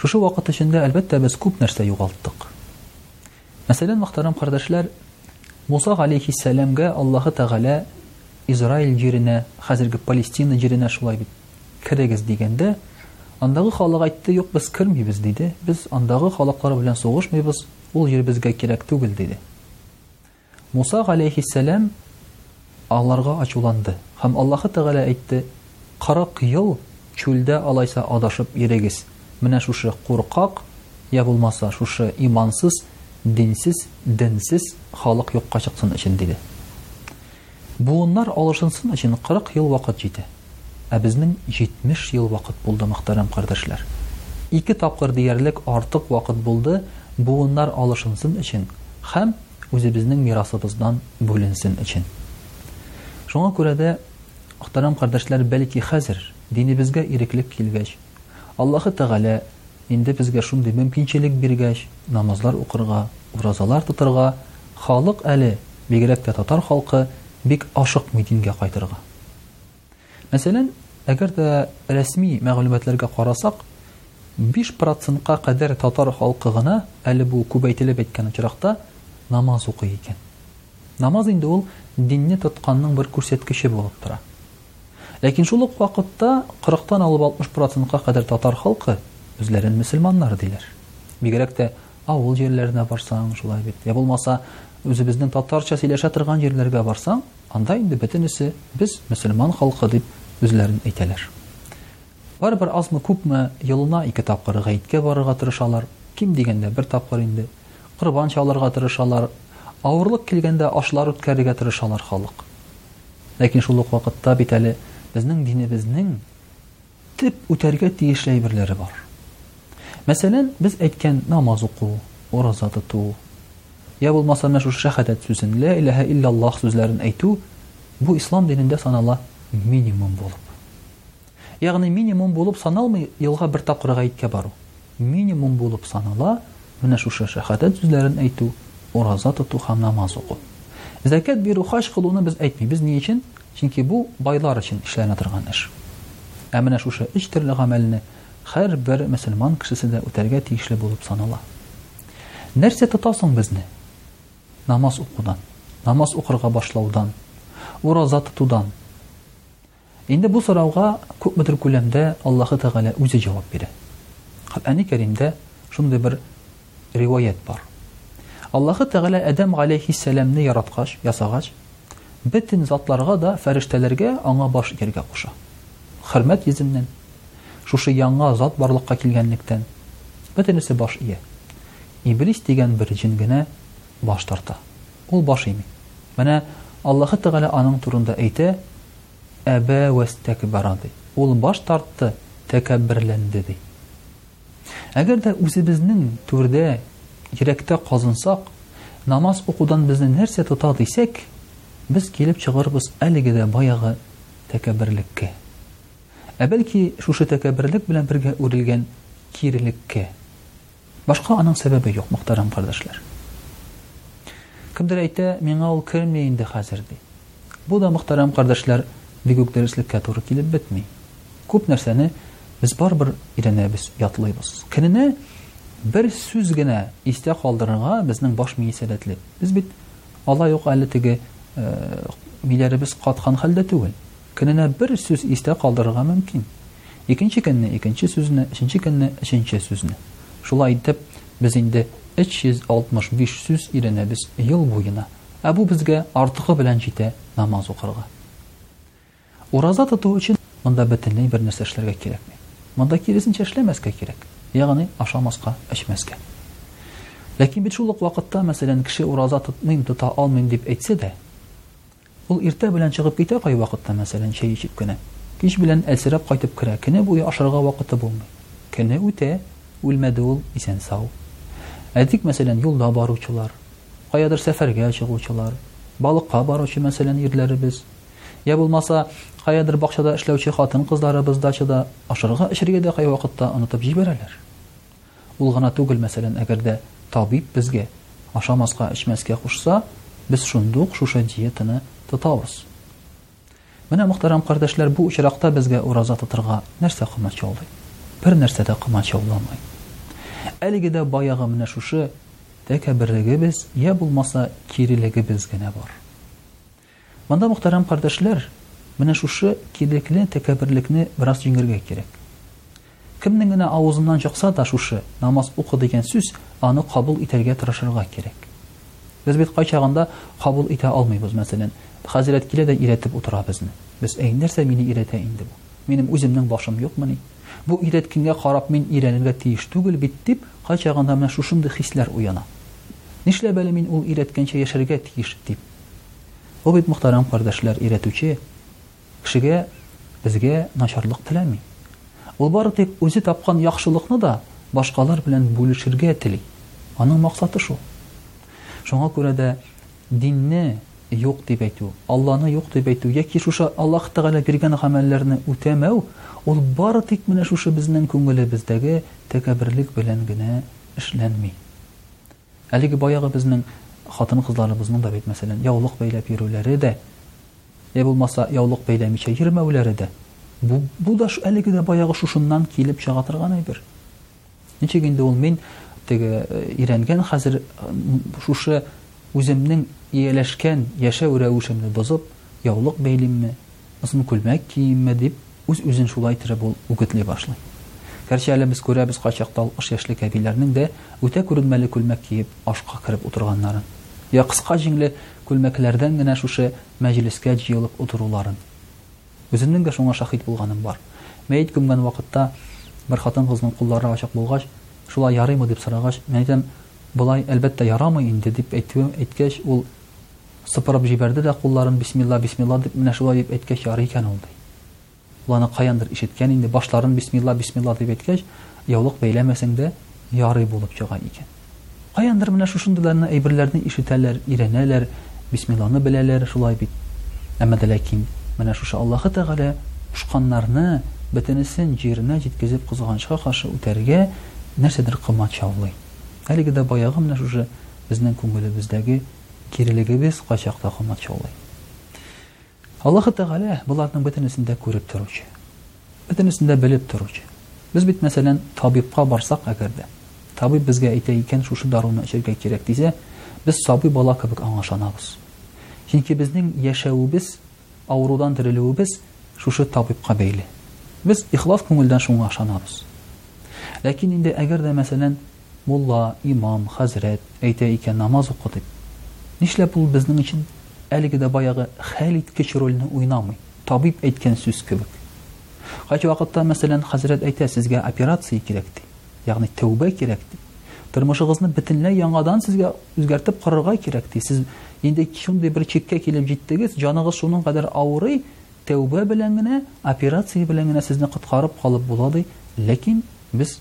Шушы вакыт эчендә, әлбәттә, без күп нәрсә югалттык. Мәсәлән, мөхтәрәм кардәшләр, Муса галәйһиссәламгә Аллаһы Тәгалә Израиль җиренә, хәзерге Палестина җиренә шулай бит, керегез дигәндә, андагы халык әйтте, юк, без кермибез, диде, без андагы халыклар белән сугышмыйбыз, ул җир безгә кирәк түгел, диде. Муса галәйһиссәлам аларга ачуланды һәм Аллаһы Тәгалә әйтте, Кырык ел чүлдә алайса адашып йөрегез, менә шушы куркак, йә булмаса шушы имансыз, динсез, денсез халык юкка чыксын өчен, диде. Буыннар алышынсын өчен 40 ел вакыт җитә. Ә безнең 70 ел вакыт булды, мөхтәрәм кардәшләр. Ике тапкыр диярлек артык вакыт булды буыннар алышынсын өчен һәм үзебезнең мирасыбыздан бүленсен өчен. Шуңа күрә дә, мөхтәрәм кардәшләр, бәлки хәзер, динебезгә иреклек килгәч, Аллаһы Тәгалә инде безгә шундый мөмкинчелек биргәч, намазлар укырга, уразалар тотарга, халык әле, бигрәк тә татар халкы, бик ашыкмый дингә кайтырга. Мәсәлән, әгәр дә рәсми мәгълүматларга карасак, биш процентка кадәр татар халкы гына, әле бу күбәйтелеп әйткән очракта, намаз укый икән. Намаз инде ул динне тотканның бер күрсәткече булып тора. Ләкин шул ук вакытта 40 тан алып 60 процентка кадәр татар халкы үзләрен мөселманнар диләр. Бигрәк тә авыл җирләренә барсаң, шулай бит. Йә булмаса, үзебезнең татарча сөйләшә торган җирләргә барсаң, анда инде бөтенесе без мөселман халкы дип үзләрен әйтәләр. Барыбер азмы-күпме елына ике тапкыр гаеткә барырга тырышалар, ким дигәндә бер тапкыр инде. корбан чалырга тырышалар, авырлык килгәндә ашлар үткәрергә тырышалар халык. Ләкин шул ук вакытта бит әле безнең динебезнең теп үтәргә тиешле әйберләре бар. Мәсәлән, без әйткән намаз уку, ураза тоту, я булмаса менә шушы шәһадәт сүзен, лә иләһә иллаллаһ сүзләрен әйтү бу ислам динендә санала минимум булып. Ягъни минимум булып саналмый елга бер тапкыр гаеткә бару. Минимум булып санала менә шушы шәһадәт сүзләрен әйтү, ураза тоту һәм намаз уку. Зәкят бирү, хаҗ кылуны без әйтмибез. Ни өчен? Чөнки бу байлар өчен эшләнә торган эш. Ә менә шушы өч төрле гамәлне һәрбер мөселман кешесе дә үтәргә тиешле булып санала. Нәрсә тота соң безне? Намаз укудан, намаз укырга башлаудан, ураза тотудан. Инде бу сорауга күпмедер күләмдә Аллаһы Тәгалә үзе җавап бирә. Коръәни Кәримдә шундый бер риваять бар. Аллаһы Тәгалә Адәм галәйһиссәламне яраткач, ясагач, бөтен затларга да, фәрештәләргә аңа баш ияргә куша. Хөрмәт йөзеннән, шушы яңа зат барлыкка килгәнлектән, бөтенесе баш ия. Иблис дигән бер җен генә баш тарта. Ул баш ими. Менә Аллаһы Тәгалә аның турында әйтә, Әбә вәстәкбара, ди. Ул баш тартты, тәкәбберләнде, ди. Әгәр дә үзебезнең түрдә, йөрәктә казынсак, намаз укудан безне нәрсә тота дисәк, без килеп чыгырбыз әлеге дә баягы тәкәбберлеккә. Ә бәлки шушы тәкәбберлек белән бергә үрелгән кирелеккә. Башка аның сәбәбе юк, мөхтәрәм кардәшләр. Кемдер әйтә, миңа ул керми инде хәзер, ди. Бу да, мөхтәрәм кардәшләр, бик үк дөреслеккә туры килеп бетми. Күп нәрсәне без барыбер өйрәнәбез, ятлыйбыз. Көненә бер сүз генә истә калдырырга безнең баш мие сәләтле. Без бит алай ук әле теге миләребез каткан хәлдә түгел. Көненә бер сүз истә калдырырга мөмкин. Икенче көнне икенче сүзне, өченче көнне өченче сүзне. Шулай итеп, без инде 365 сүз өйрәнәбез ел буена. Ә бу безгә артыгы белән җитә намаз укырга. Ураза тоту өчен монда бөтенләй бернәрсә эшләргә кирәкми. Монда киресенчә эшләмәскә кирәк, ягъни ашамаска, эчмәскә. Ләкин бит шул ук вакытта, мәсәлән, кеше ураза тотмыйм, тота алмыйм дип әйтсә дә, Ул иртә белән чыгып китә кайвакытта, мәсәлән, чәй эчеп кенә. Кич белән әлсерәп кайтып керә, көне буе ашарга вакыты булмый. Көне үтә, үлмәде ул, исән-сау. Әйтик, мәсәлән, юлда баручылар, каядыр сәфәргә чыгучылар, балыкка баручы, мәсәлән, ирләребез, йә булмаса, каядыр бакчада эшләүче хатын-кызларыбыз дачада ашарга-эчәргә дә кайвакытта онытып җибәрәләр. Ул гына түгел, мәсәлән, әгәр дә табиб безгә ашамаска, эчмәскә кушса, без шундук шушы диетаны тотабыз. Менә, мөхтәрәм кардәшләр, бу очракта безгә ураза тотырга нәрсә комачаулый? Бернәрсә дә комачауламый. Әлеге дә баягы менә шушы тәкәбберлегебез, йә булмаса, кирелегебез генә бар. Монда, мөхтәрәм кардәшләр, менә шушы килекле тәкәбберлекне бераз җиңәргә кирәк. Кемнең генә авызыннан чыкса да шушы намаз укы дигән сүз, аны кабул итәргә тырышырга кирәк. Без бит кайчагында кабул итә алмыйбыз, мәсәлән, хәзрәт килә дә өйрәтеп утыра безне. Без, әй, нәрсә мине өйрәтә инде бу? Минем үземнең башым юкмыни? Бу өйрәткәнгә карап мин өйрәнергә тиеш түгел бит, дип, кайчагында менә шушындый хисләр уяна. Нишләп әле мин ул өйрәткәнчә яшәргә тиеш, дип. Ул бит, мөхтәрәм кардәшләр, өйрәтүче, кешегә, безгә начарлык теләми. Ул бары тик үзе тапкан яхшылыкны да башкалар белән бүлешергә тели. Аның максаты шул. Шуңа күрә дә динне юк дип әйтү, Алланы юк дип әйтү яки шушы Аллаһ Тәгалә биргән гамәлләрне үтәмәү, ул бары тик менә шушы безнең күңелебездәге тәкәбберлек белән генә эшләнми. Әлеге баягы безнең хатын-кызларыбызның да бит, мәсәлән, яулык бәйләп йөрүләре дә, йә булмаса, яулык бәйләмичә йөрмәүләре дә, бу, бу да әлеге дә баягы шушыннан килеп чыга торган әйбер. Ничек инде ул мин теге өйрәнгән хәзер шушы үземнең ияләшкән яшәү рәвешемне бозып, яулык бәйлимме, Озын күлмәк киимме, дип, үз-үзен шулай иттереп ул үгетли башлый. Гәрчә әле без күрәбез кайчак талкыш яшьлек әбиләрнең дә үтә күренмәле күлмәк киеп ашка кереп утырганнарын, йә кыска җиңле күлмәкләрдән генә шушы мәҗлескә җыелып утыруларын. Үземнең дә шуңа шаһит булганым бар. Мәет күмгән вакытта бер хатын-кызның куллары ачык булгач, шулай ярыймы дип сорагач, мин әйтәм, Болай, әлбәттә, ярамый инде, дип әйтүем, әйткәч, ул, Сыпырып җибәрде дә кулларын, Бисмилла, бисмилла дип, менә шулай дип әйткәч ярый икән ул, ди. Ул аны каяндыр ишеткән инде, башларын бисмилла, бисмилла дип әйткәч, яулык бәйләмәсәң дә ярый булып чыга икән. Каяндыр менә шушындыйларны әйберләрне ишетәләр, өйрәнәләр, бисмилланы беләләр, шулай бит. Әмма дә ләкин менә шушы Аллаһы Тәгалә кушканнарны бөтенесен җиренә җиткезеп кызганычка каршы үтәргә нәрсәдер комачаулый. Әлеге дә баягы менә шушы безнең күңелебездәге Кирелегебез кайчакта комачаулый. Аллаһы Тәгалә боларның бөтенесен дә күреп торучы. Бөтенесен дә белеп торучы. Без бит, мәсәлән, табибка барсак, әгәр дә табиб безгә әйтә икән, шушы даруны эчәргә кирәк дисә, без сабый бала кебек аңа ышанабыз. Чөнки безнең яшәвебез, авырудан терелүебез шушы табибка бәйле. Без ихлас күңелдән шуңа ышанабыз. Ләкин инде әгәр дә, мәсәлән, Мулла, имам, хәзрәт әйтә икән, намаз укы дип. Нишләп ул безнең өчен әлеге дә баягы хәлиткеч рольне уйнамый, табиб әйткән сүз кебек? Кайчвакытта, мәсәлән, хәзрәт әйтә, сезгә операция кирәк, ди. Ягъни тәүбә кирәк, ди. Тормышыгызны бөтенләй яңадан сезгә үзгәртеп корырга кирәк, ди. Сез инде шундый бер чиккә килеп җиттегез, җаныгыз шуның кадәр авырый, тәүбә белән генә, операция белән генә сезне коткарып калып була, ди. Ләкин без.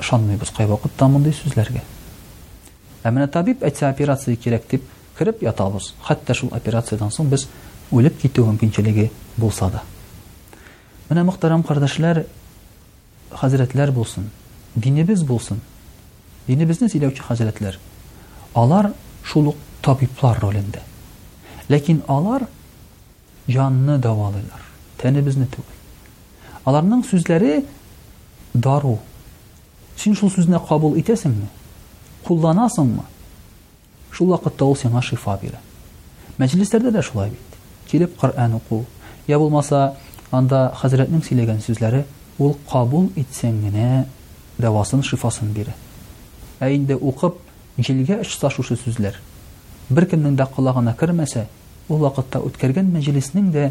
Ышанмыйбыз кайвакытта мондый сүзләргә. Ә менә табиб әйтсә операция кирәк дип, кереп ятабыз, хәтта шул операциядән соң без үлеп китү мөмкинчелеге булса да. Менә мөхтәрәм кардәшләр, хәзрәтләр булсын, динебез булсын, динебезне сөйләүче хәзрәтләр, алар шул ук табиблар ролендә. Ләкин алар, Җанны дәвалыйлар, тәнебезне түгел. Аларның сүзләре дару. Син шул сүзне кабул итәсеңме? Кулланасыңмы? Шул вакытта ул сиңа шифа бирә. Мәҗлесләрдә дә шулай бит. Килеп Коръән уку, я булмаса, анда хәзрәтнең сөйләгән сүзләре ул кабул итсәң генә дәвасын, шифасын бирә. Ә инде укып, җилгә очса шушы сүзләр, беркемнең дә колагына кермәсә, Ул вакытта үткәргән мәҗлеснең дә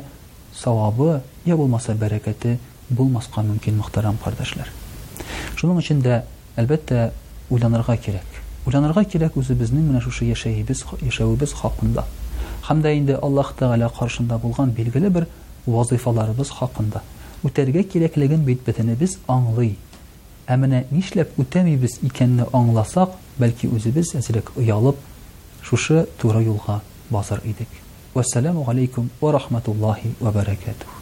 савабы, йә булмаса бәрәкәте булмаска мөмкин, мөхтәрәм кардәшләр. Шуның өчен дә, әлбәттә, уйланырга кирәк. Уйланырга кирәк үзебезнең менә шушы яшәебез, яшәвебез хакында. Һәм дә инде Аллаһ Тәгалә каршында булган билгеле бер вазыйфаларыбыз хакында. Үтәргә кирәклеген бит бөтенебез аңлый. Ә менә нишләп үтәмибез икәнне аңласак, бәлки үзебез әзрәк оялып, шушы туры юлга басыр идек. Вәссәламү галәйкүм вә рахмәтуллаһи вә бәрәкәтүһ.